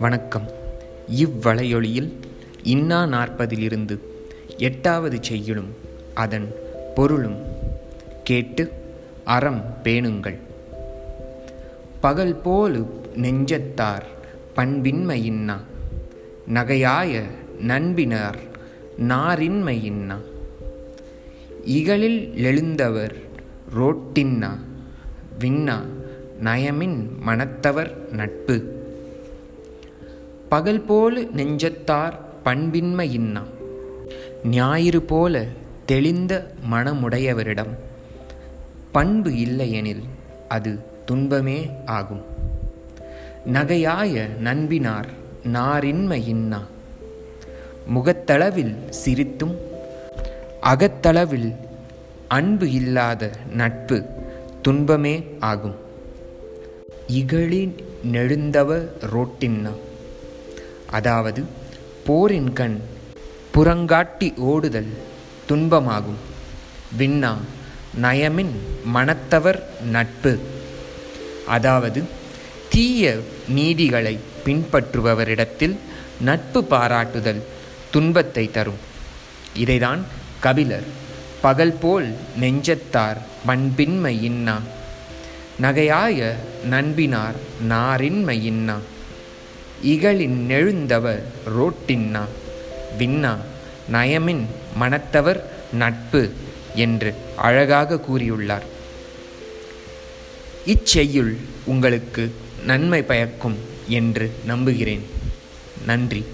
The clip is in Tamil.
வணக்கம். இவ்வளையொலியில் இன்னா நாற்பதிலிருந்து எட்டாவது செய்யுளும் அதன் பொருளும் கேட்டு அறம் பேணுங்கள். பகல் போலு நெஞ்சத்தார் பண்பின்மையின்னா நகையாய நண்பினார் நாரின்மையின்னா இகழில் எழுந்தவர் ரோட்டின்னா விண்ணா நயமின் மனத்தவர் நட்பு. பகல் போல் நெஞ்சத்தார் பண்பின்மையின்னா ஞாயிறு போல தெளிந்த மனமுடையவரிடம் பண்பு இல்லையெனில் அது துன்பமே ஆகும். நகையாய நண்பினார் நாரின்மையின்னா முகத்தளவில் சிரித்தும் அகத்தளவில் அன்பு இல்லாத நட்பு துன்பமே ஆகும். இகழின் நெழுந்தவ ரோட்டின்னா. அதாவது போரின் கண் புறங்காட்டி ஓடுதல் துன்பமாகும். விண்ணா நயமின் மனத்தவர் நட்பு. அதாவது தீய நீதிகளை பின்பற்றுபவரிடத்தில் நட்பு பாராட்டுதல் துன்பத்தை தரும். இதைதான் கபிலர் பகல் போல் நெஞ்சத்தார் பண்பின்மை இன்னா. நகையாய நண்பினார் நாரின்மை இன்னா. இகழின் நெழுந்தவர் ரோட்டின்னா விண்ணா நயமின் மனத்தவர் நட்பு என்று அழகாக கூறியுள்ளார். இச்செய்யுள் உங்களுக்கு நன்மை பயக்கும் என்று நம்புகிறேன். நன்றி.